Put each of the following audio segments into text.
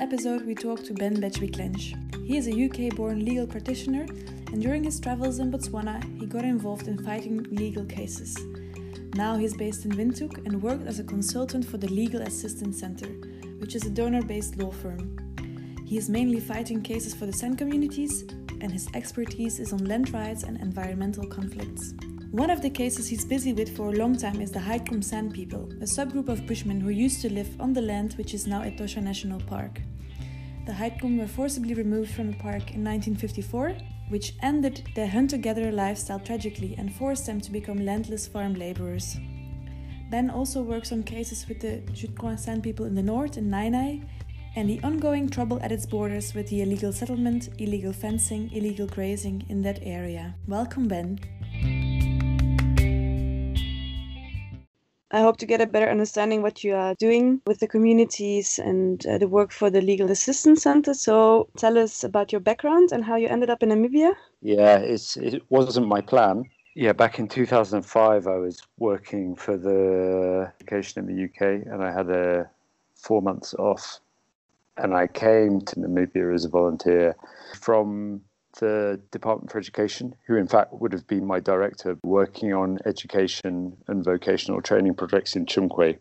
episode, we talk to Ben Betchwick-Lynch. He is a UK born legal practitioner, and during his travels in Botswana, he got involved in fighting legal cases. Now he's based in Windhoek and worked as a consultant for the Legal Assistance Center, which is a donor based law firm. He is mainly fighting cases for the San communities, and his expertise is on land rights and environmental conflicts. One of the cases he's busy with for a long time is the Hai||om San people, a subgroup of Bushmen who used to live on the land which is now Etosha National Park. The Hai||om were forcibly removed from the park in 1954, which ended their hunter gatherer lifestyle tragically and forced them to become landless farm laborers. Ben also works on cases with the Ju/'hoan San people in the north and Nyae Nyae, and the ongoing trouble at its borders with the illegal settlement, illegal fencing, illegal grazing in that area. Welcome, Ben. I hope to get a better understanding what you are doing with the communities and uh, the work for the Legal Assistance Center. So tell us about your background and how you ended up in Namibia. Yeah, it's, it wasn't my plan. Yeah, back in 2005, I was working for the education in the UK and I had a four months off. And I came to Namibia as a volunteer from the Department for Education, who in fact would have been my director working on education and vocational training projects in Tsumkwe.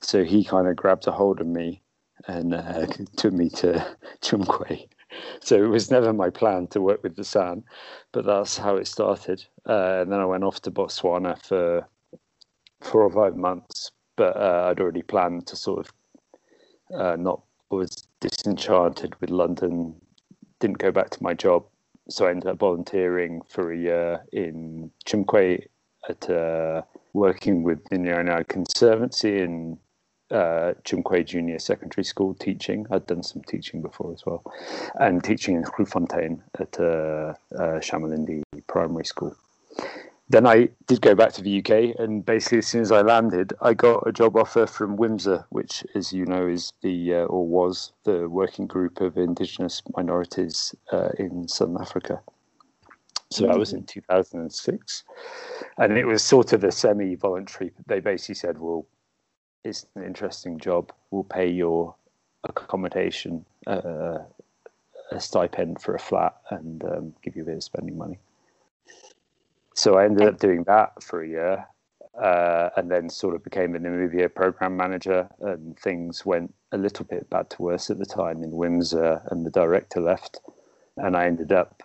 So he kind of grabbed a hold of me and uh, took me to Tsumkwe. So it was never my plan to work with the San, but that's how it started. Uh, and then I went off to Botswana for four or five months, but uh, I'd already planned to sort of uh, not was disenchanted with London, didn't go back to my job, so I ended up volunteering for a year in Tsumkwe at uh, working with the Nyae Nyae Conservancy in uh, Tsumkwe Junior Secondary School teaching. I'd done some teaching before as well, and teaching in Grootfontein at uh, uh, Shamalindi Primary School then I did go back to the UK, and basically as soon as I landed, I got a job offer from WIMSA, which, as you know, is the uh, or was the working group of Indigenous minorities uh, in Southern Africa. So that was in 2006, and it was sort of a semi-voluntary. They basically said, "Well, it's an interesting job. We'll pay your accommodation, uh, a stipend for a flat, and um, give you a bit of spending money." So I ended up doing that for a year, uh, and then sort of became the Namibia program manager. And things went a little bit bad to worse at the time in WIMSA, and the director left, and I ended up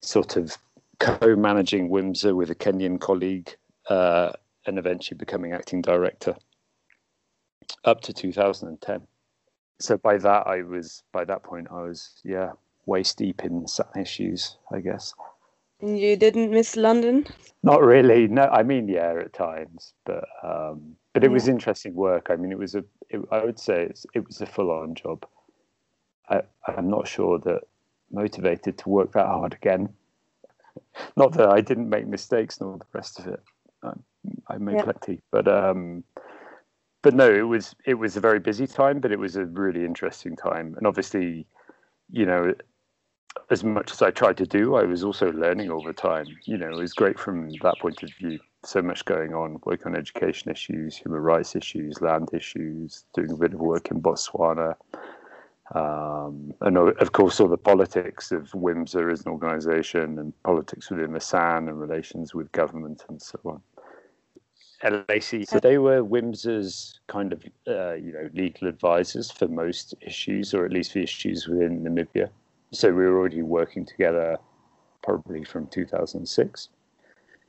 sort of co-managing WIMSA with a Kenyan colleague, uh, and eventually becoming acting director up to 2010. So by that, I was by that point I was yeah waist deep in issues, I guess. You didn't miss London? Not really. No, I mean, yeah, at times, but um, but it yeah. was interesting work. I mean, it was a. It, I would say it was a full-on job. I, I'm not sure that motivated to work that hard again. Not that I didn't make mistakes nor the rest of it. I, I made yeah. plenty, but um, but no, it was it was a very busy time, but it was a really interesting time, and obviously, you know, as much as I tried to do, I was also learning all the time. You know, it was great from that point of view. So much going on, work on education issues, human rights issues, land issues, doing a bit of work in Botswana. Um, and of course, all the politics of WIMSA as an organization and politics within the SAN and relations with government and so on. LAC, so they were WIMSA's kind of, uh, you know, legal advisors for most issues, or at least the issues within Namibia so we were already working together probably from 2006.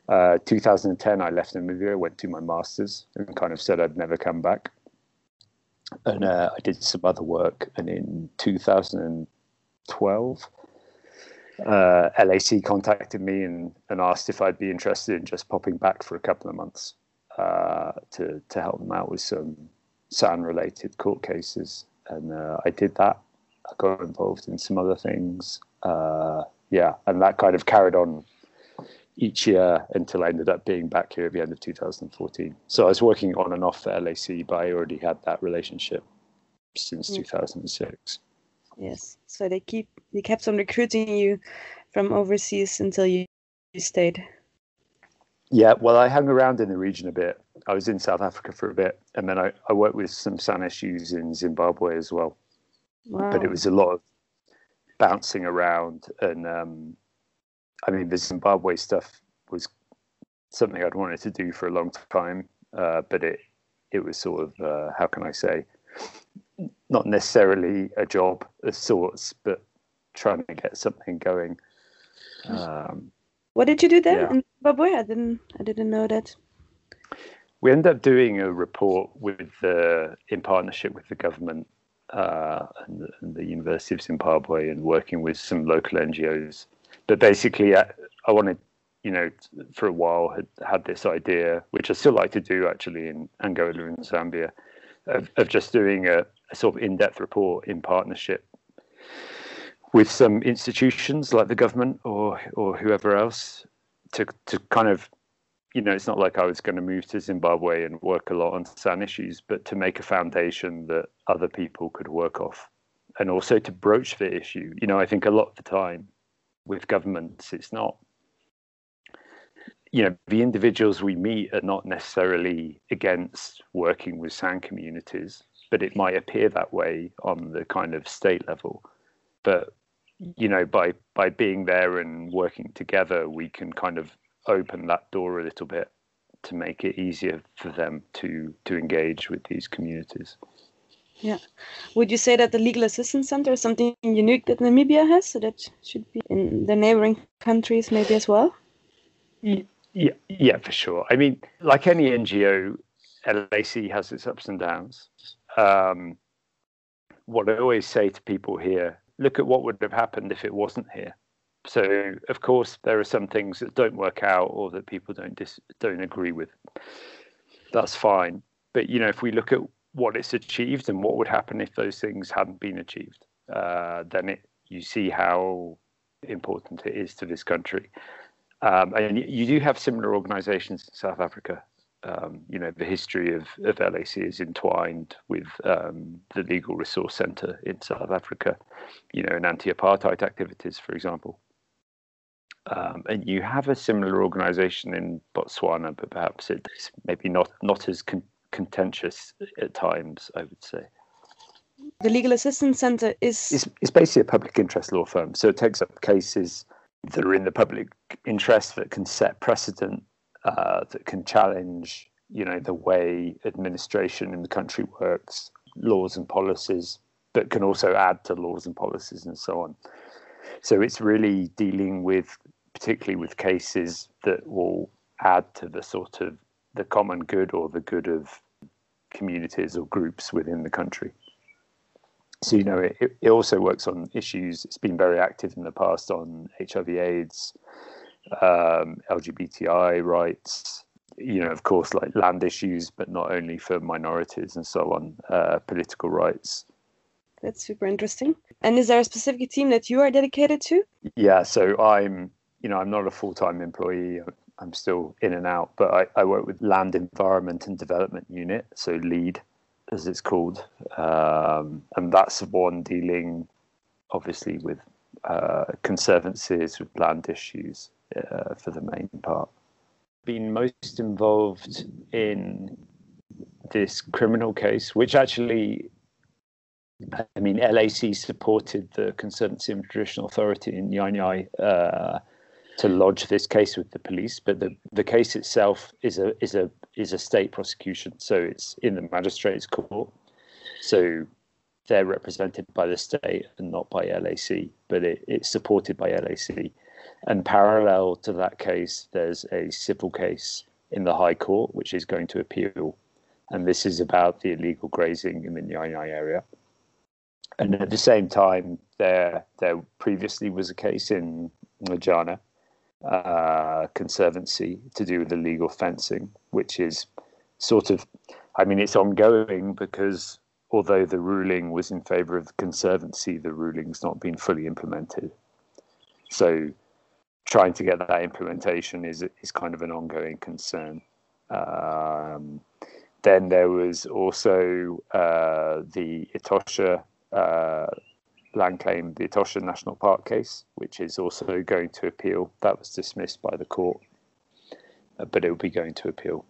Uh, 2010, I left Namibia, went to my master's, and kind of said I'd never come back. And uh, I did some other work. And in 2012, uh, LAC contacted me and, and asked if I'd be interested in just popping back for a couple of months uh, to to help them out with some SAN-related court cases. And uh, I did that got involved in some other things. Uh, yeah, and that kind of carried on each year until I ended up being back here at the end of 2014. So I was working on and off for LAC, but I already had that relationship since 2006. Yes. So they keep they kept on recruiting you from overseas until you, you stayed. Yeah, well, I hung around in the region a bit. I was in South Africa for a bit, and then I, I worked with some SAN issues in Zimbabwe as well. Wow. But it was a lot of bouncing around, and um, I mean, the Zimbabwe stuff was something I'd wanted to do for a long time, uh, but it it was sort of uh, how can I say, not necessarily a job of sorts, but trying to get something going. Um, what did you do there yeah. in Zimbabwe? I didn't I didn't know that. We ended up doing a report with the in partnership with the government uh, and, the, and, the, University of Zimbabwe and working with some local NGOs. But basically, I, I, wanted, you know, for a while had had this idea, which I still like to do actually in Angola and Zambia, of, of just doing a, a sort of in-depth report in partnership with some institutions like the government or or whoever else to to kind of you know, it's not like I was going to move to Zimbabwe and work a lot on SAN issues, but to make a foundation that other people could work off and also to broach the issue. You know, I think a lot of the time with governments, it's not, you know, the individuals we meet are not necessarily against working with SAN communities, but it might appear that way on the kind of state level. But, you know, by, by being there and working together, we can kind of open that door a little bit to make it easier for them to to engage with these communities. Yeah. Would you say that the Legal Assistance Center is something unique that Namibia has, so that should be in the neighboring countries maybe as well? Yeah, yeah, for sure. I mean, like any NGO, LAC has its ups and downs. Um, what I always say to people here look at what would have happened if it wasn't here. So, of course, there are some things that don't work out or that people don't dis- don't agree with. That's fine. But you know, if we look at what it's achieved and what would happen if those things hadn't been achieved, uh, then it you see how important it is to this country. Um, and you do have similar organisations in South Africa. Um, you know, the history of, of LAC is entwined with um, the Legal Resource Centre in South Africa, you know, and anti apartheid activities, for example. Um, and you have a similar organisation in Botswana, but perhaps it's maybe not not as con- contentious at times. I would say. The Legal Assistance Centre is it's, it's basically a public interest law firm, so it takes up cases that are in the public interest that can set precedent, uh, that can challenge, you know, the way administration in the country works, laws and policies, but can also add to laws and policies and so on. So it's really dealing with particularly with cases that will add to the sort of the common good or the good of communities or groups within the country. So, you know, it, it also works on issues, it's been very active in the past on HIV AIDS, um, LGBTI rights, you know, of course, like land issues, but not only for minorities and so on, uh, political rights. That's super interesting. And is there a specific team that you are dedicated to? Yeah, so I'm you know, I'm not a full time employee. I'm still in and out, but I, I, work with Land Environment and Development Unit, so LEAD, as it's called, um, and that's one dealing, obviously, with uh, conservancies with land issues uh, for the main part. Been most involved in this criminal case, which actually I mean, LAC supported the Conservancy and Traditional Authority in Nyae Nyae uh, to lodge this case with the police, but the, the case itself is a is a is a state prosecution, so it's in the magistrates' court. So they're represented by the state and not by LAC, but it, it's supported by LAC. And parallel to that case, there's a civil case in the High Court, which is going to appeal. And this is about the illegal grazing in the Nyai area. And at the same time, there there previously was a case in Mojana uh, conservancy to do with illegal fencing, which is sort of, I mean, it's ongoing because although the ruling was in favour of the conservancy, the ruling's not been fully implemented. So trying to get that implementation is is kind of an ongoing concern. Um, then there was also uh, the Etosha uh, land claim, the Etosha National Park case, which is also going to appeal. That was dismissed by the court, uh, but it will be going to appeal.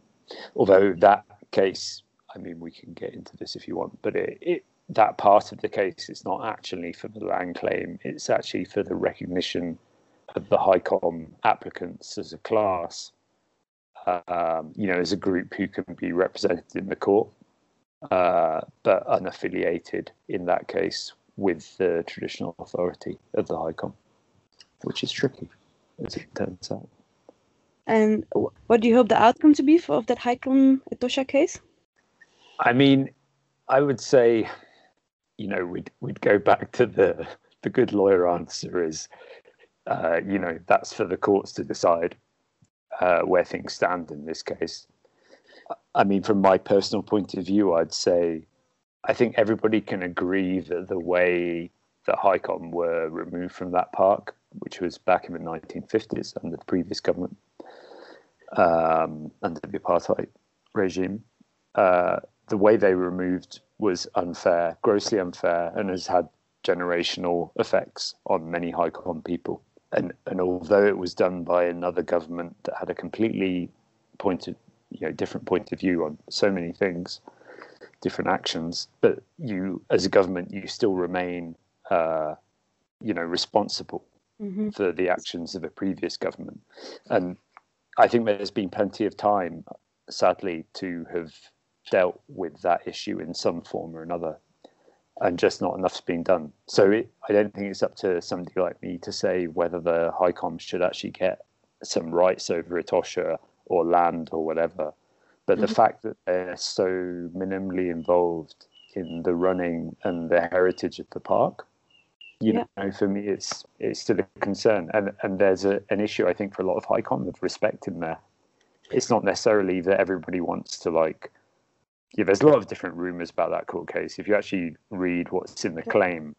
Although that case, I mean, we can get into this if you want, but it, it that part of the case is not actually for the land claim, it's actually for the recognition of the Hai||om applicants as a class, um, you know, as a group who can be represented in the court, uh, but unaffiliated in that case with the traditional authority of the High Hai||om, which is tricky, as it turns out. And what do you hope the outcome to be for, of that Hai||om Etosha case? I mean, I would say, you know, we'd we'd go back to the the good lawyer answer is, uh, you know, that's for the courts to decide uh, where things stand in this case. I mean, from my personal point of view, I'd say I think everybody can agree that the way that Hai||om were removed from that park, which was back in the 1950s under the previous government, um, under the apartheid regime, uh, the way they were removed was unfair, grossly unfair, and has had generational effects on many Hai||om people. And and although it was done by another government that had a completely pointed, you know, different point of view on so many things, different actions, but you, as a government, you still remain, uh, you know, responsible mm-hmm. for the actions of a previous government. And I think there's been plenty of time, sadly, to have dealt with that issue in some form or another, and just not enough's been done. So it, I don't think it's up to somebody like me to say whether the high Hai||om should actually get some rights over Etosha or land or whatever. But mm-hmm. the fact that they're so minimally involved in the running and the heritage of the park, you yeah. know, for me, it's it's still a concern. And and there's a, an issue I think for a lot of Hai||om of respect in there. It's not necessarily that everybody wants to like. Yeah, there's a lot of different rumors about that court case. If you actually read what's in the claim,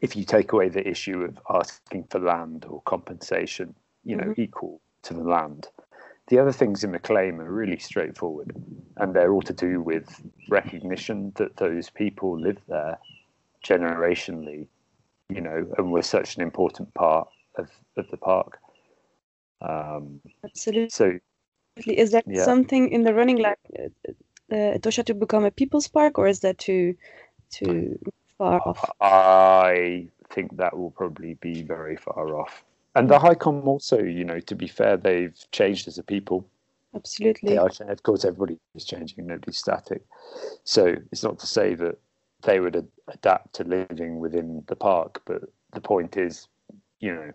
if you take away the issue of asking for land or compensation, you know, mm-hmm. equal to the land, the other things in the claim are really straightforward, and they're all to do with recognition that those people live there generationally, you know, and were such an important part of, of the park. Um, Absolutely. So, is that yeah. something in the running, like uh, uh, Tosha to become a people's park, or is that too too far off? I think that will probably be very far off. And the Hai||om also, you know, to be fair, they've changed as a people. Absolutely. They are, of course, everybody is changing. Nobody's static. So it's not to say that they would ad- adapt to living within the park, but the point is, you know,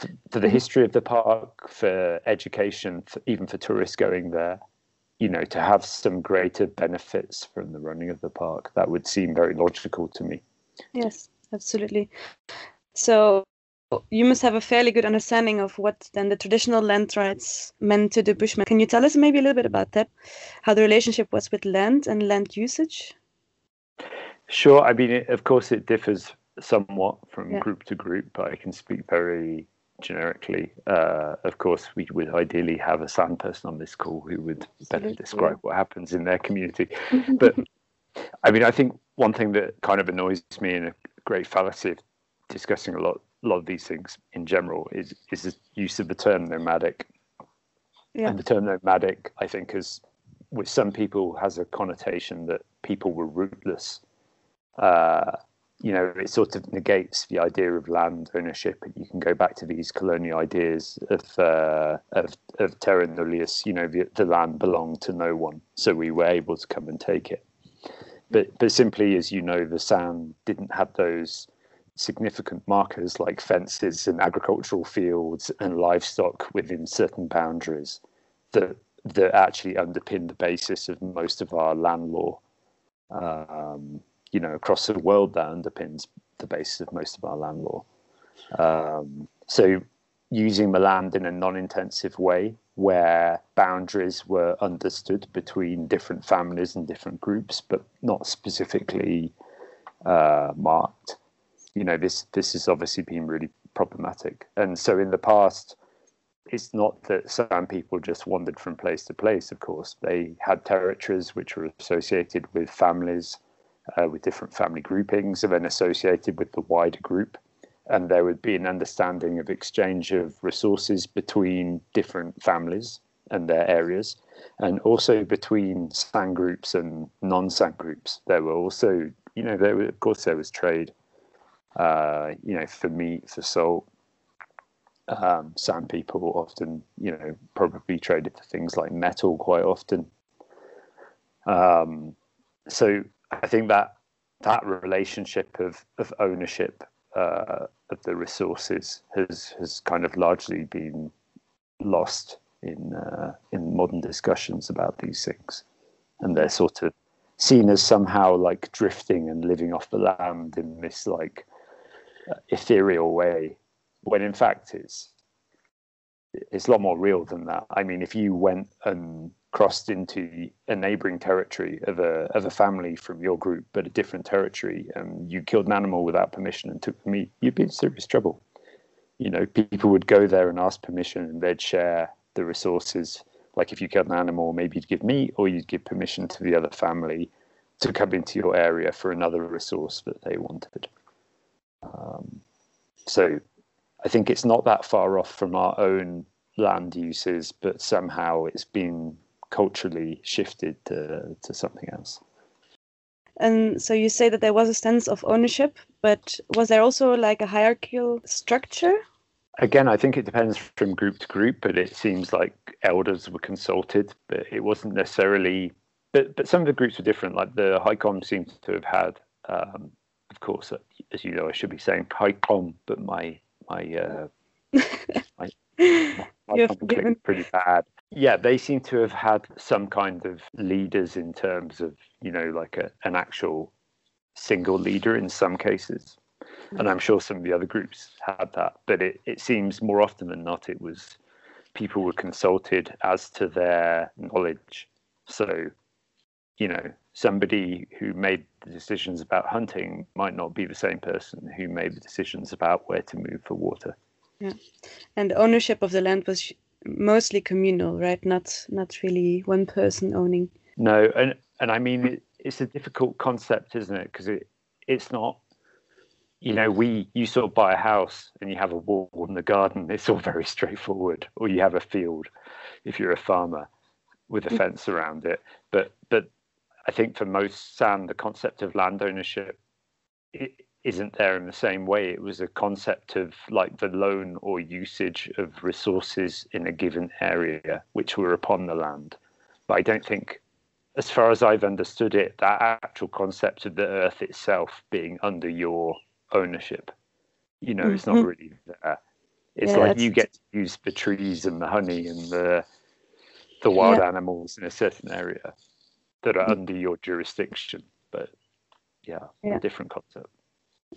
for, for the mm-hmm. history of the park, for education, for, even for tourists going there, you know, to have some greater benefits from the running of the park, that would seem very logical to me. Yes, absolutely. So you must have a fairly good understanding of what then the traditional land rights meant to the Bushmen. Can you tell us maybe a little bit about that? How the relationship was with land and land usage? Sure. I mean, of course, it differs somewhat from yeah. group to group, but I can speak very generically. Uh, of course, we would ideally have a SAN person on this call who would better describe what happens in their community. but I mean, I think one thing that kind of annoys me in a great fallacy of discussing a lot a lot of these things in general is is the use of the term nomadic. Yeah. And the term nomadic, I think, is with some people has a connotation that people were rootless. Uh, you know, it sort of negates the idea of land ownership. And you can go back to these colonial ideas of uh, of, of terra nullius. You know, the, the land belonged to no one, so we were able to come and take it. But but simply, as you know, the SAN didn't have those significant markers like fences and agricultural fields and livestock within certain boundaries that that actually underpin the basis of most of our land law. Um, you know, across the world, that underpins the basis of most of our land law. Um, so, using the land in a non-intensive way, where boundaries were understood between different families and different groups, but not specifically uh, marked you know this this has obviously been really problematic. And so in the past it's not that some people just wandered from place to place of course. They had territories which were associated with families uh, with different family groupings and then associated with the wider group. And there would be an understanding of exchange of resources between different families and their areas, and also between San groups and non-San groups. There were also, you know, there were, of course there was trade, uh, you know, for meat, for salt. Um, San people often, you know, probably traded for things like metal quite often. Um, so I think that that relationship of of ownership uh, of the resources has has kind of largely been lost in uh, in modern discussions about these things, and they're sort of seen as somehow like drifting and living off the land in this like ethereal way, when in fact it's it's a lot more real than that. I mean, if you went and crossed into a neighboring territory of a of a family from your group, but a different territory, and you killed an animal without permission and took the meat, you'd be in serious trouble. You know, people would go there and ask permission, and they'd share the resources. Like if you killed an animal, maybe you'd give meat, or you'd give permission to the other family to come into your area for another resource that they wanted. Um, so, I think it's not that far off from our own land uses, but somehow it's been culturally shifted to, to something else. And so you say that there was a sense of ownership, but was there also like a hierarchical structure? Again, I think it depends from group to group, but it seems like elders were consulted, but it wasn't necessarily. But but some of the groups were different. Like the Haicom seems to have had, um, of course, as you know, I should be saying Haicom, but my my uh, my, my given pretty bad yeah, they seem to have had some kind of leaders in terms of, you know, like a, an actual single leader in some cases. And I'm sure some of the other groups had that, but it, it seems more often than not it was people were consulted as to their knowledge. So, you know, somebody who made the decisions about hunting might not be the same person who made the decisions about where to move for water. Yeah. And ownership of the land was mostly communal, right? Not not really one person owning. No, and and I mean it, it's a difficult concept, isn't it? Because it it's not. You know, we you sort of buy a house and you have a wall in the garden. It's all very straightforward. Or you have a field, if you're a farmer, with a mm. fence around it. But but I think for most Sam, the concept of land ownership it, isn't there in the same way. It was a concept of like the loan or usage of resources in a given area which were upon the land. But I don't think, as far as I've understood it, that actual concept of the earth itself being under your ownership, you know, mm-hmm. it's not really there. It's yeah, like you get to use the trees and the honey and the the wild yeah. animals in a certain area that are under your jurisdiction. But yeah, yeah. a different concept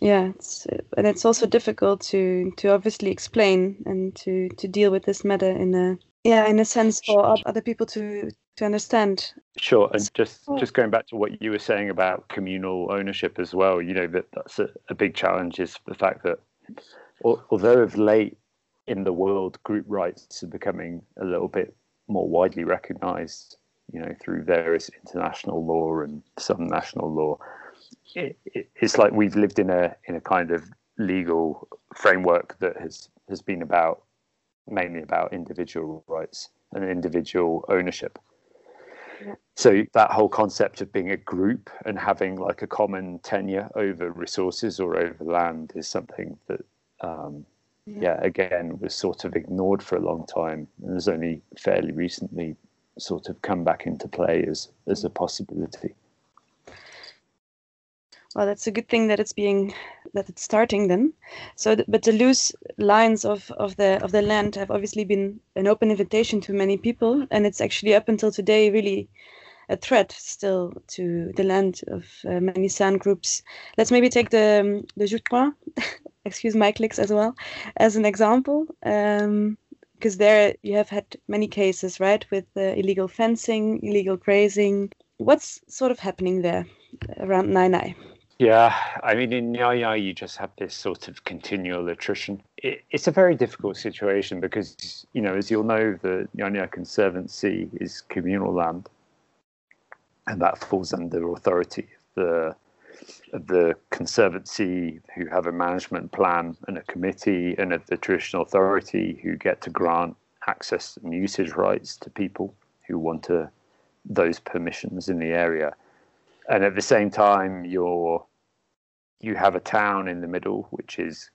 yeah it's and it's also difficult to to obviously explain and to to deal with this matter in a yeah in a sense for other people to to understand sure and just just going back to what you were saying about communal ownership as well you know that that's a, a big challenge is the fact that although of late in the world group rights are becoming a little bit more widely recognized you know through various international law and some national law it, it's like we've lived in a in a kind of legal framework that has has been about mainly about individual rights and individual ownership. Yeah. So that whole concept of being a group and having like a common tenure over resources or over land is something that, um, yeah. yeah, again was sort of ignored for a long time and has only fairly recently sort of come back into play as as a possibility. Well that's a good thing that it's being that it's starting then. So but the loose lines of of the of the land have obviously been an open invitation to many people and it's actually up until today really a threat still to the land of uh, many San groups. Let's maybe take the um, the Ju/'hoan, excuse my clicks as well as an example. Um, because there you have had many cases right with uh, illegal fencing illegal grazing what's sort of happening there around Nyae Nyae yeah, I mean, in Nyae Nyae, you just have this sort of continual attrition. It, it's a very difficult situation because, you know, as you'll know, the Nyae Nyae Conservancy is communal land, and that falls under authority of the of the conservancy, who have a management plan and a committee, and of the traditional authority, who get to grant access and usage rights to people who want to, those permissions in the area. And at the same time, you're you have a town in the middle which is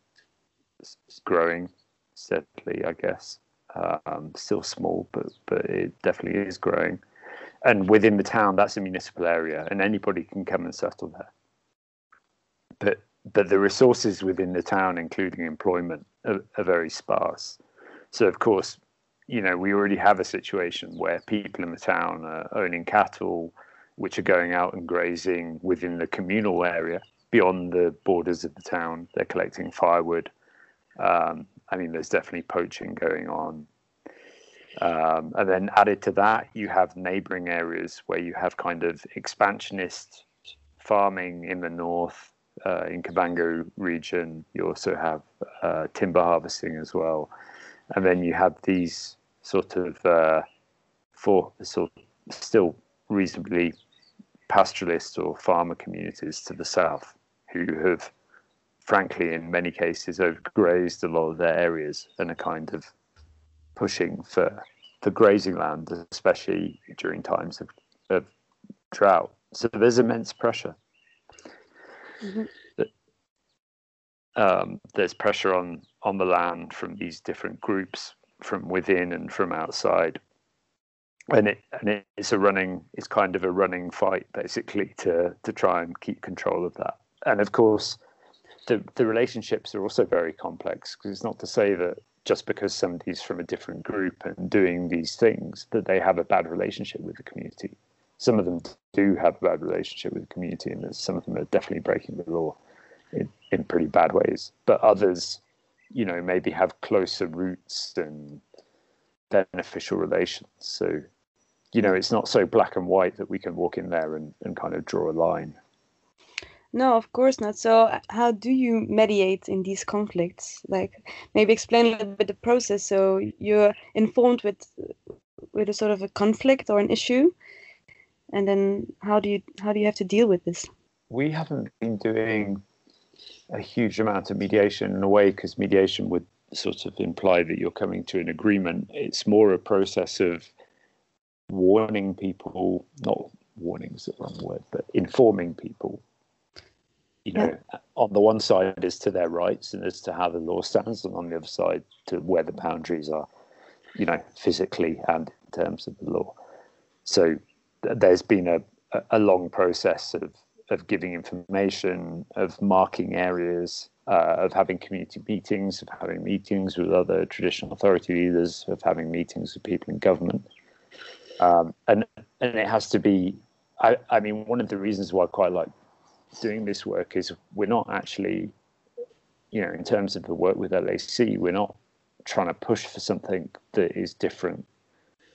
growing steadily, I guess. Um, still small, but but it definitely is growing. And within the town, that's a municipal area, and anybody can come and settle there. But but the resources within the town, including employment, are, are very sparse. So of course, you know, we already have a situation where people in the town are owning cattle, which are going out and grazing within the communal area beyond the borders of the town. They're collecting firewood. Um, I mean, there's definitely poaching going on. Um, and then added to that, you have neighboring areas where you have kind of expansionist farming in the north, uh, in Kavango region. You also have uh, timber harvesting as well, and then you have these sort of uh, for sort of still reasonably pastoralist or farmer communities to the south who have, frankly, in many cases, overgrazed a lot of their areas and are kind of pushing for for grazing land, especially during times of, of drought. So there's immense pressure. Mm-hmm. Um, there's pressure on on the land from these different groups from within and from outside. And it and it's a running it's kind of a running fight basically to to try and keep control of that. And of course the the relationships are also very complex because it's not to say that just because somebody's from a different group and doing these things that they have a bad relationship with the community some of them do have a bad relationship with the community and some of them are definitely breaking the law in, in pretty bad ways. But others you know maybe have closer roots and beneficial relations. So you know it's not so black and white that we can walk in there and, and kind of draw a line. No of course not. So how do you mediate in these conflicts? Like maybe explain a little bit the process. So you're informed with with a sort of a conflict or an issue and then how do you how do you have to deal with this we haven't been doing a huge amount of mediation in a way because mediation would sort of imply that you're coming to an agreement. It's more a process of warning people, not warning is the wrong word, but informing people. You know, yeah. on the one side as to their rights and as to how the law stands, and on the other side to where the boundaries are, you know, physically and in terms of the law. So there's been a, a long process of of giving information, of marking areas, uh, of having community meetings, of having meetings with other traditional authority leaders, of having meetings with people in government. Um, and and it has to be. I, I mean, one of the reasons why I quite like doing this work is we're not actually, you know, in terms of the work with LAC, we're not trying to push for something that is different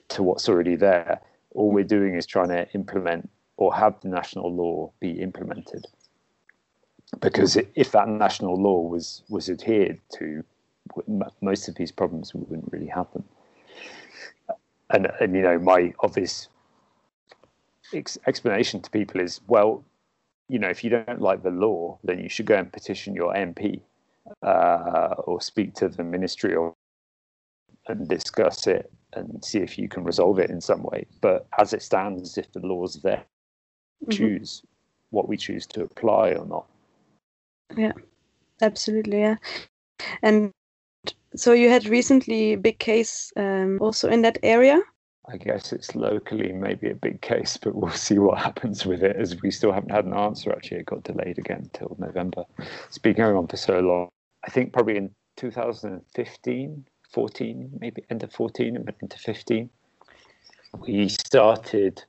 to what's already there. All we're doing is trying to implement or have the national law be implemented. Because if that national law was was adhered to, most of these problems wouldn't really happen. And and you know my obvious ex- explanation to people is well, you know if you don't like the law, then you should go and petition your MP uh, or speak to the ministry or and discuss it and see if you can resolve it in some way. But as it stands, if the law's there, mm-hmm. choose what we choose to apply or not. Yeah, absolutely. Yeah, and so you had recently a big case um, also in that area. I guess it's locally maybe a big case, but we'll see what happens with it as we still haven't had an answer. Actually, it got delayed again till November. It's been going on for so long. I think probably in 2015, 14, maybe end of 14 and into 15, we started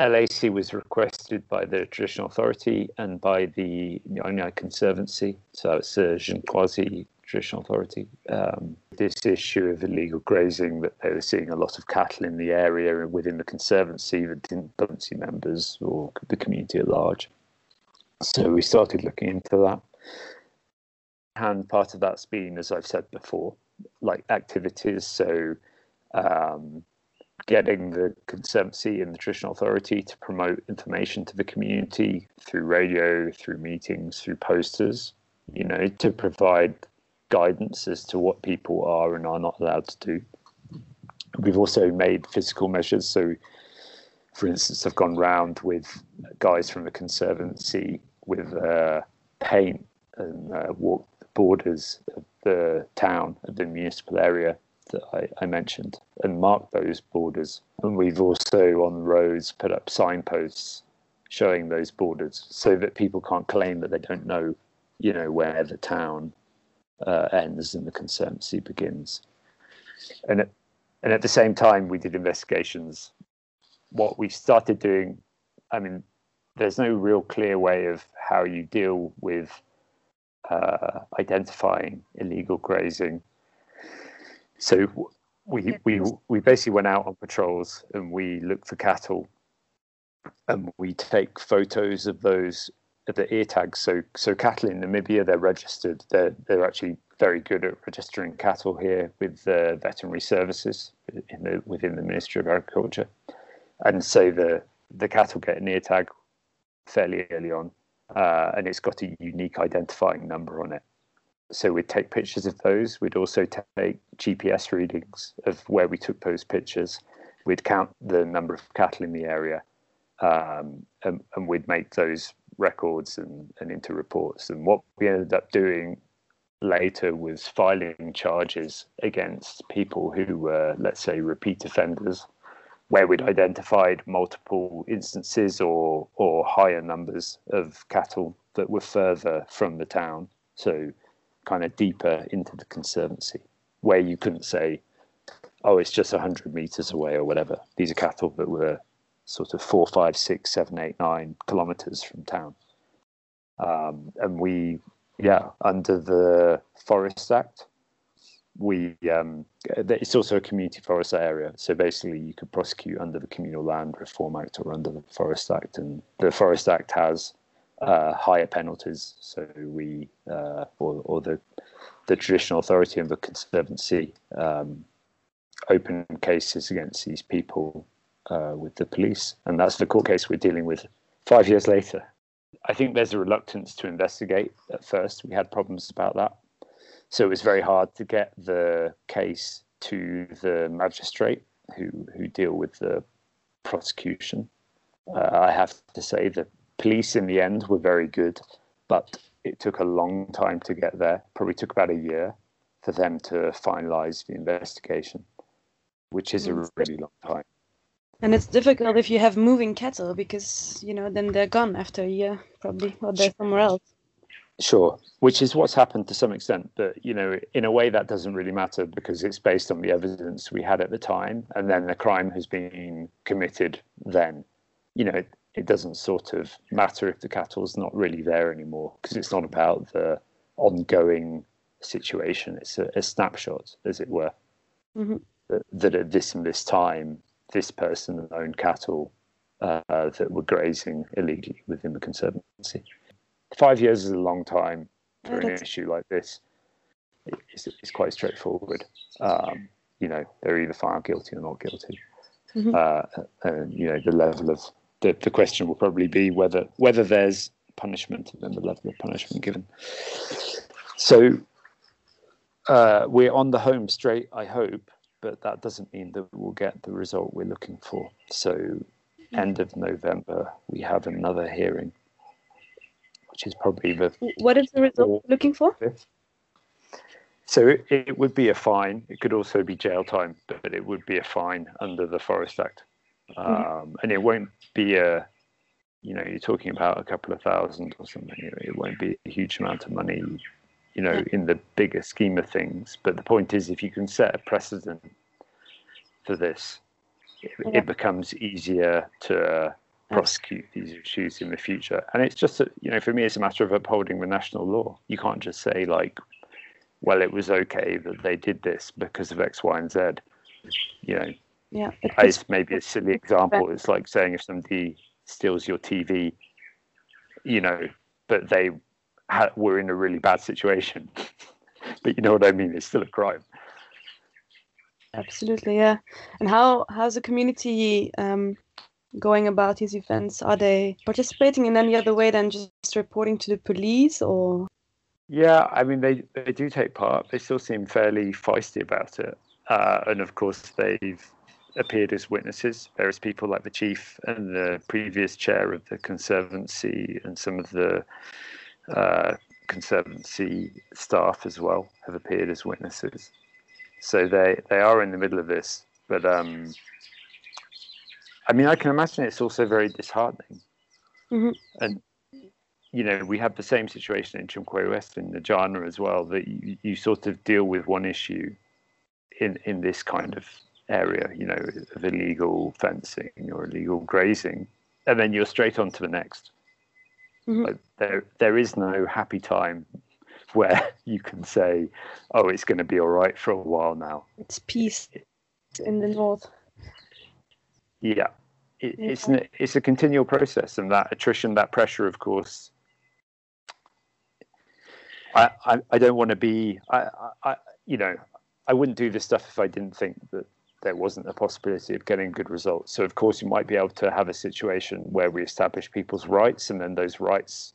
LAC was requested by the traditional authority and by the Nyae Nyae Conservancy, so it's a quasi traditional authority. Um, this issue of illegal grazing, that they were seeing a lot of cattle in the area within the Conservancy didn't see members or the community at large. So we started looking into that. And part of that's been, as I've said before, like activities. So um, getting the conservancy and the traditional authority to promote information to the community through radio, through meetings, through posters, you know, to provide guidance as to what people are and are not allowed to do. We've also made physical measures. So, for instance, I've gone round with guys from the Conservancy with uh, paint and uh, walked borders of the town, of the municipal area that I, I, mentioned, and mark those borders. And we've also on roads put up signposts showing those borders so that people can't claim that they don't know, you know, where the town uh, ends and the Conservancy begins. And at, and at the same time, we did investigations. What we started doing, I mean, there's no real clear way of how you deal with uh, identifying illegal grazing. So we we we basically went out on patrols and we looked for cattle, and we take photos of those of the ear tags. So so cattle in Namibia they're registered. They're they're actually very good at registering cattle here with the veterinary services in the, within the Ministry of Agriculture, and so the the cattle get an ear tag fairly early on, uh, and it's got a unique identifying number on it. So we'd take pictures of those. We'd also take GPS readings of where we took those pictures. We'd count the number of cattle in the area, um, and, and, we'd make those records and, and into reports. And what we ended up doing later was filing charges against people who were, let's say, repeat offenders, where we'd identified multiple instances or or higher numbers of cattle that were further from the town, so kind of deeper into the conservancy, where you couldn't say, "Oh, it's just hundred meters away" or whatever. These are cattle that were sort of four, five, six, seven, eight, nine kilometers from town. Um, and we yeah, under the Forest Act, we um, it's also a community forest area. So basically, you could prosecute under the Communal Land Reform Act or under the Forest Act, and the Forest Act has uh, higher penalties. So we uh, or, or the the traditional authority and the conservancy um, open cases against these people uh, with the police, and that's the court case we're dealing with five years later. I think there's a reluctance to investigate at first. We had problems about that. So it was very hard to get the case to the magistrate who, who deal with the prosecution. Uh, I have to say the police in the end were very good, but it took a long time to get there. Probably took about a year for them to finalize the investigation, which is a really long time. And it's difficult if you have moving cattle because you know then they're gone after a year probably or they're somewhere else. Sure, which is what's happened to some extent, but you know, in a way that doesn't really matter because it's based on the evidence we had at the time, and then the crime has been committed. Then, you know, it, it doesn't sort of matter if the cattle's not really there anymore because it's not about the ongoing situation. It's a, a snapshot, as it were, mm-hmm. that, that at this and this time this person owned cattle uh, that were grazing illegally within the conservancy. Five years is a long time for an issue like this. It's, it's quite straightforward. Um, you know, they're either found guilty or not guilty. Mm-hmm. Uh, and you know, the level of the, the question will probably be whether whether there's punishment and then the level of punishment given. So uh, we're on the home straight, I hope, but that doesn't mean that we'll get the result we're looking for. So, end of November, we have another hearing, which is probably the. What is the result looking for? So it, it, would be a fine. It could also be jail time, but it would be a fine under the Forest Act, mm-hmm. um, mm-hmm. and it won't be a. You know, you're talking about a couple of thousand or something. It won't be a huge amount of money you know, in the bigger scheme of things. But the point is, if you can set a precedent for this, it, yeah. it becomes easier to uh, prosecute these issues in the future. And it's just, you know, for me, it's a matter of upholding the national law. You can't just say, like, well, it was okay that they did this because of X, Y, and Z. You know, yeah, it's maybe a silly example. It's like saying if somebody steals your TV, you know, but they ha- were in a really bad situation. but you know what I mean? It's still a crime. Absolutely, yeah. And how how's the community um, going about these events? Are they participating in any other way than just reporting to the police, or? Yeah, I mean they they do take part. They still seem fairly feisty about it, uh, and of course they've appeared as witnesses. Various people like the chief and the previous chair of the conservancy and some of the uh, conservancy staff as well have appeared as witnesses. So they they are in the middle of this, but um, I mean I can imagine it's also very disheartening, Mhm. and you know, we have the same situation in Tsumkwe West in the Jana as well, that you, you sort of deal with one issue in, in this kind of area, you know, of illegal fencing or illegal grazing, and then you're straight on to the next. Mhm. Like there, there is no happy time where you can say, oh, it's going to be all right for a while now. It's peace in the north. Yeah. It, it's an, it's a continual process, and that attrition, that pressure, of course. I, I, I don't want to be I, I, I you know I wouldn't do this stuff if I didn't think that there wasn't a possibility of getting good results. So of course you might be able to have a situation where we establish people's rights, and then those rights,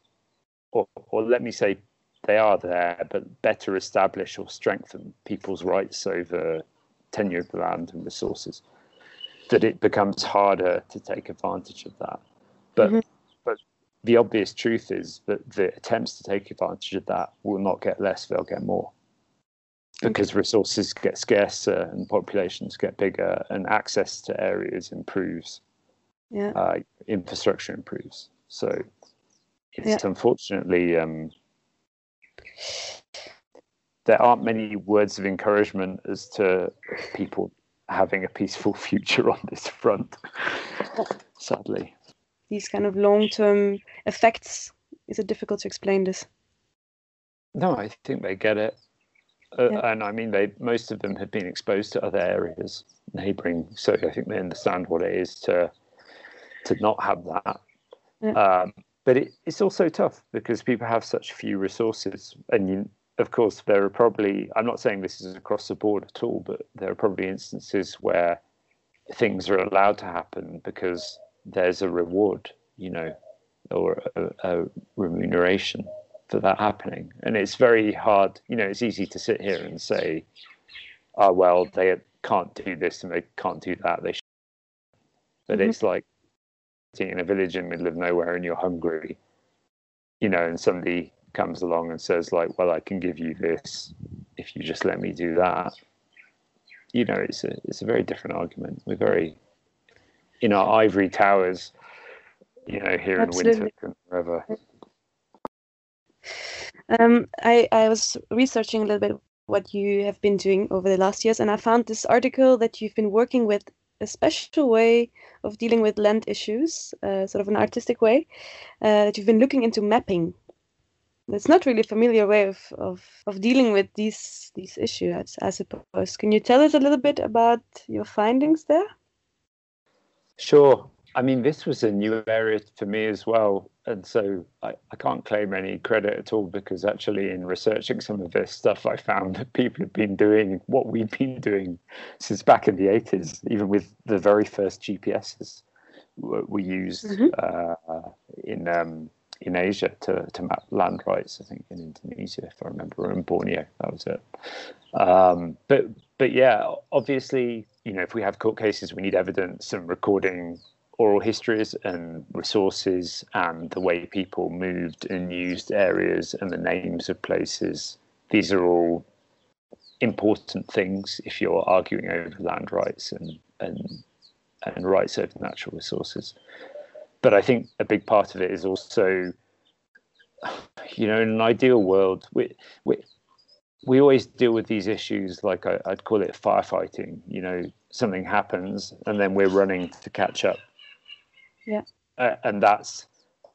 or or let me say, they are there, but better establish or strengthen people's rights over tenure of the land and resources that it becomes harder to take advantage of that. But Mhm. but the obvious truth is that the attempts to take advantage of that will not get less; they'll get more because resources get scarcer and populations get bigger, and access to areas improves, Yeah. uh, infrastructure improves. So it's Yeah. unfortunately. Um, there aren't many words of encouragement as to people having a peaceful future on this front, sadly. These kind of long-term effects. Is it difficult to explain this? No, I think they get it. Uh, Yeah. And I mean, they most of them have been exposed to other areas neighbouring, so I think they understand what it is to to not have that. Yeah. Um, but it, it's also tough because people have such few resources, and you, of course, there are probably. I'm not saying this is across the board at all, but there are probably instances where things are allowed to happen because there's a reward, you know, or a, a remuneration for that happening. And it's very hard, you know, it's easy to sit here and say, oh, well, they can't do this and they can't do that. They should. But Mhm. it's like sitting in a village in the middle of nowhere and you're hungry, you know, and somebody comes along and says, like, well, I can give you this if you just let me do that. You know, it's a, it's a very different argument. We're very, in our ivory towers, you know, here in Windhoek and wherever. Um, I, I was researching a little bit what you have been doing over the last years, and I found this article that you've been working with a special way of dealing with land issues, uh, sort of an artistic way, uh, that you've been looking into mapping. It's not really a familiar way of, of, of dealing with these these issues, I suppose. Can you tell us a little bit about your findings there? Sure. I mean, this was a new area for me as well. And so I, I can't claim any credit at all because actually, in researching some of this stuff, I found that people have been doing what we've been doing since back in the 80s, even with the very first GPSs we used Mhm. uh, in um, in Asia to, to map land rights, I think in Indonesia, if I remember, or in Borneo, that was it. Um, but but yeah, obviously, you know, if we have court cases, we need evidence and recording oral histories and resources and the way people moved and used areas and the names of places. These are all important things if you're arguing over land rights and and and rights over natural resources. But I think a big part of it is also, you know, in an ideal world, we we we always deal with these issues like I, I'd call it firefighting. You know, something happens and then we're running to catch up. Yeah. Uh, and that's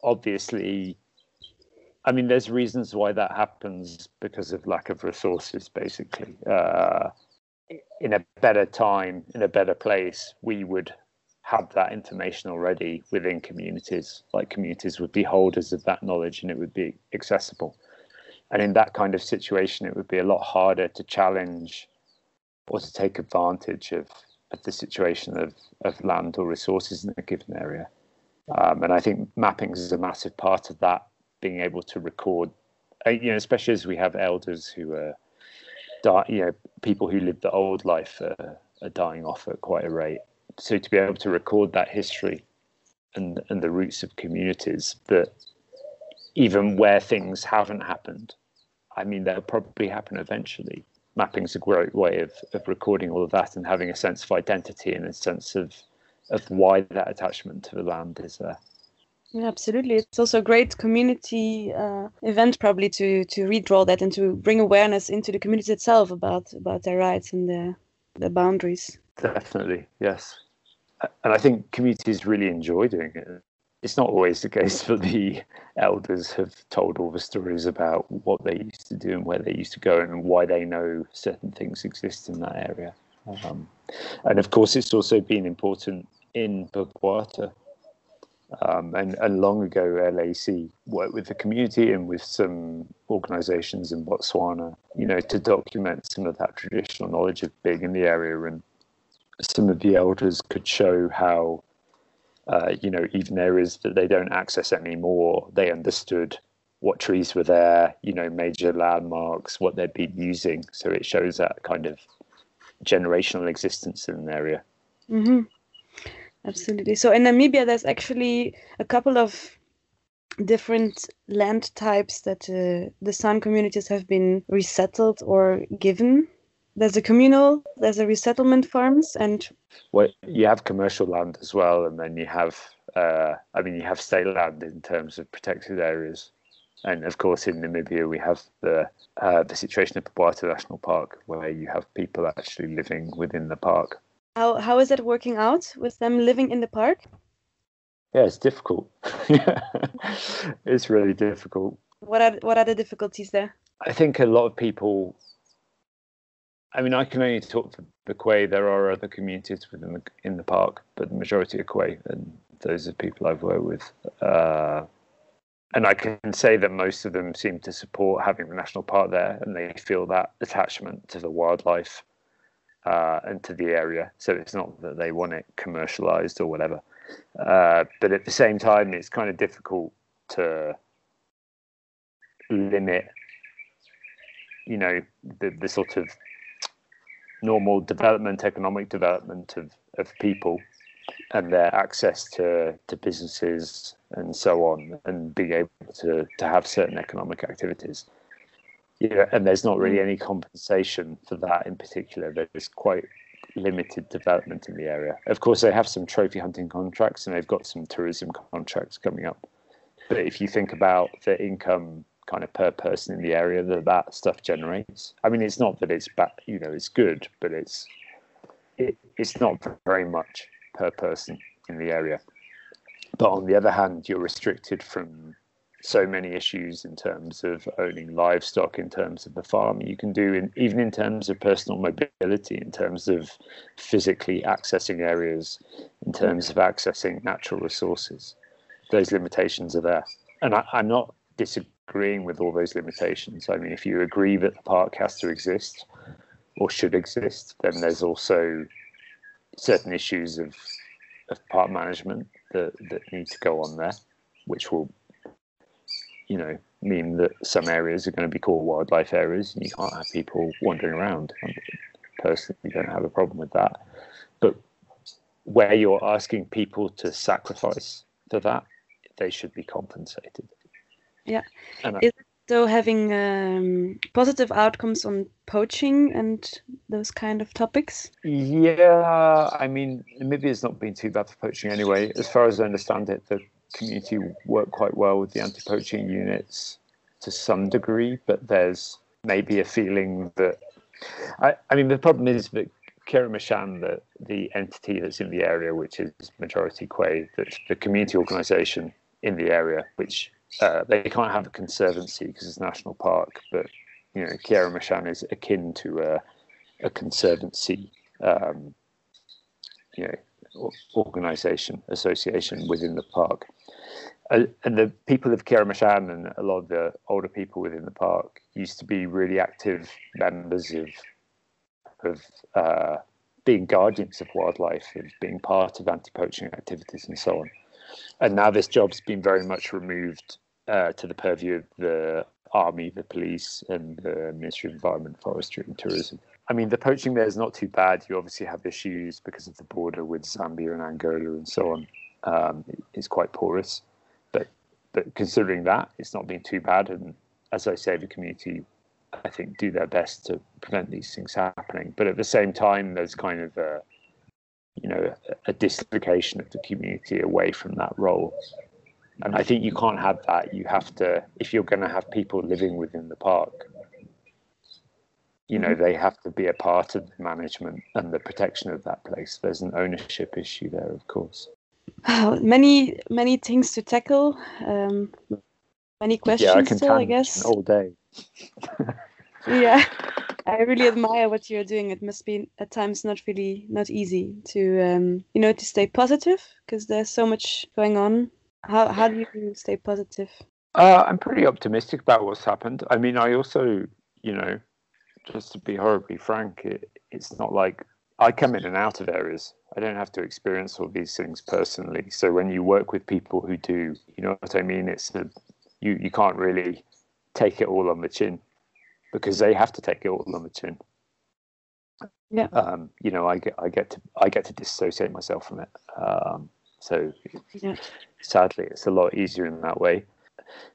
obviously, I mean, there's reasons why that happens because of lack of resources, basically. Uh, in a better time, in a better place, we would have that information already within communities. Like communities would be holders of that knowledge and it would be accessible. And in that kind of situation, it would be a lot harder to challenge or to take advantage of, of the situation of, of land or resources in a given area. Um, and I think mappings is a massive part of that, being able to record uh, you know, especially as we have elders who are, you know, people who lived the old life are dying off at quite a rate. So to be able to record that history and and the roots of communities that even where things haven't happened, I mean, they'll probably happen eventually. Mapping's a great way of, of recording all of that and having a sense of identity and a sense of of why that attachment to the land is there. Yeah, absolutely. It's also a great community uh, event, probably to to redraw that and to bring awareness into the community itself about about their rights and their their boundaries. Definitely, yes. And I think communities really enjoy doing it. It's not always the case that the elders have told all the stories about what they used to do and where they used to go and why they know certain things exist in that area. Um, and of course, it's also been important in Bwabwata. Um, and, and long ago, LAC worked with the community and with some organizations in Botswana, you know, to document some of that traditional knowledge of being in the area. And some of the elders could show how, uh, you know, even areas that they don't access anymore, they understood what trees were there, you know, major landmarks, what they'd been using. So it shows that kind of generational existence in an area. Mm-hmm. Absolutely. So in Namibia, there's actually a couple of different land types that uh, the San communities have been resettled or given. There's a communal, there's a resettlement farms, and well, you have commercial land as well, and then you have, uh, I mean, you have state land in terms of protected areas, and of course in Namibia we have the uh, the situation of Bwabwata National Park, where you have people actually living within the park. How how is it working out with them living in the park? Yeah, it's difficult. it's really difficult. What are what are the difficulties there? I think a lot of people. I mean, I can only talk for the Kwe. There are other communities within the in the park, but the majority are Kwe, and those are people I've worked with. Uh, and I can say that most of them seem to support having the national park there, and they feel that attachment to the wildlife uh, and to the area. So it's not that they want it commercialized or whatever. Uh, but at the same time, it's kind of difficult to limit, you know, the, the sort of normal development, economic development of, of people and their access to, to businesses and so on, and being able to, to have certain economic activities yeah, and there's not really mm. any compensation for that in particular. There's quite limited development in the area. Of course, they have some trophy hunting contracts and they've got some tourism contracts coming up. But if you think about the income kind of per person in the area that that stuff generates, I mean, it's not that it's bad, you know, it's good, but it's it, it's not very much per person in the area. But on the other hand, you're restricted from so many issues in terms of owning livestock, in terms of the farm. You can do in, even in terms of personal mobility, in terms of physically accessing areas, in terms of accessing natural resources. Those limitations are there, and I, I'm not disagreeing with all those limitations. I mean, if you agree that the park has to exist or should exist, then there's also certain issues of of park management that, that need to go on there, which will you know mean that some areas are going to be called wildlife areas and you can't have people wandering around. I personally don't have a problem with that. But where you're asking people to sacrifice for that, they should be compensated. Yeah. Is it so having um, positive outcomes on poaching and those kind of topics? Yeah, I mean, Namibia has not been too bad for poaching anyway. As far as I understand it, the community work quite well with the anti-poaching units to some degree, but there's maybe a feeling that I, I mean the problem is that Kyaramacan, the, the entity that's in the area, which is majority Kwe, that's the community organisation in the area, which uh, they can't have a conservancy because it's national park, but you know Kyaramacan is akin to a, a conservancy, um, you know, organisation association within the park uh, and the people of Kyaramacan and a lot of the older people within the park used to be really active members of of uh, being guardians of wildlife, of being part of anti-poaching activities, and so on. And now this job's been very much removed uh, to the purview of the army, the police, and the Ministry of Environment, Forestry, and Tourism. I mean, the poaching there is not too bad. You obviously have issues because of the border with Zambia and Angola and so on. Um, it's quite porous, but but considering that, it's not been too bad. And as I say, the community, I think, do their best to prevent these things happening. But at the same time, there's kind of a you know a dislocation of the community away from that role and I think you can't have that. You have to, if you're going to have people living within the park, you know, mm-hmm. they have to be a part of the management and the protection of that place. There's an ownership issue there, of course. Wow, many many things to tackle. Um, many questions yeah, I can still, I guess. All day. yeah, I really admire what you're doing. It must be at times not really not easy to um, you know to stay positive because there's so much going on how how do you stay positive? Uh, I'm pretty optimistic about what's happened. I mean, I also, you know, just to be horribly frank, it, it's not like I come in and out of areas. I don't have to experience all these things personally. So when you work with people who do, you know what I mean? It's a, you you can't really take it all on the chin because they have to take it all on the chin. Yeah. Um, you know, I get I get to I get to dissociate myself from it. Um, so yeah. sadly, it's a lot easier in that way.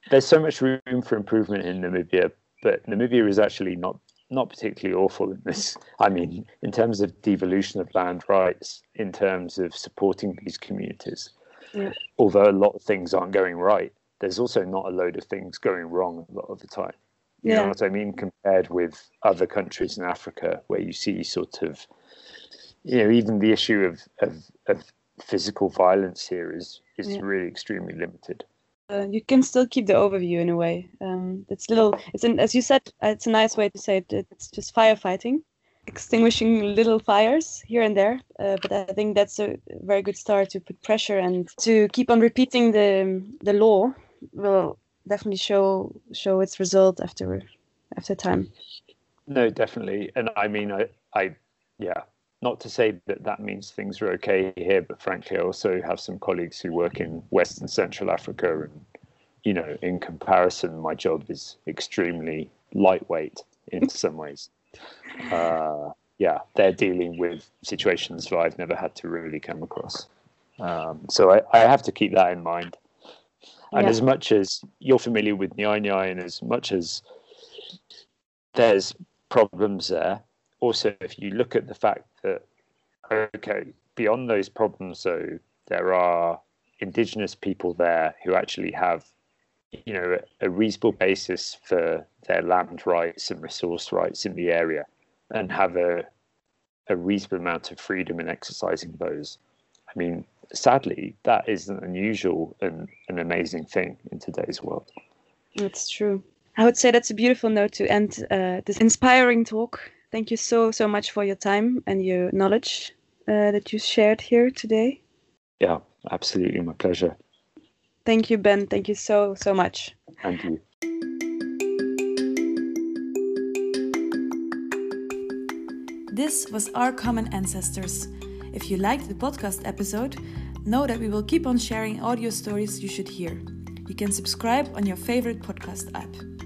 There's so much room for improvement in Namibia, but Namibia is actually not not particularly awful in this. I mean, in terms of devolution of land rights, in terms of supporting these communities, yeah. although a lot of things aren't going right, there's also not a load of things going wrong a lot of the time. You yeah. know what I mean? Compared with other countries in Africa, where you see sort of, you know, even the issue of of, of physical violence here is is yeah. really extremely limited. Uh, you can still keep the overview in a way. Um, it's little. It's an, as you said. Uh, it's a nice way to say it. It's just firefighting, extinguishing little fires here and there. Uh, but I think that's a very good start to put pressure and to keep on repeating the the law will definitely show show its result after after time. No, definitely, and I mean, I, I, yeah, not to say that that means things are okay here, but frankly, I also have some colleagues who work in West and Central Africa, and you know, in comparison, my job is extremely lightweight in some ways. Uh, yeah, they're dealing with situations that I've never had to really come across. Um, so I, I, have to keep that in mind. And yeah. as much as you're familiar with Nyae Nyae, and as much as there's problems there, also if you look at the fact that okay, beyond those problems though, there are indigenous people there who actually have you know a, reasonable basis for their land rights and resource rights in the area and have a a reasonable amount of freedom in exercising those i mean sadly that is an unusual and an amazing thing in today's world that's true i would say that's a beautiful note to end uh, this inspiring talk thank you so so much for your time and your knowledge uh, that you shared here today. Yeah, absolutely, my pleasure. Thank you, Ben. Thank you so so much. Thank you. This was Our Common Ancestors. If you liked the podcast episode, know that we will keep on sharing audio stories you should hear. You can subscribe on your favorite podcast app.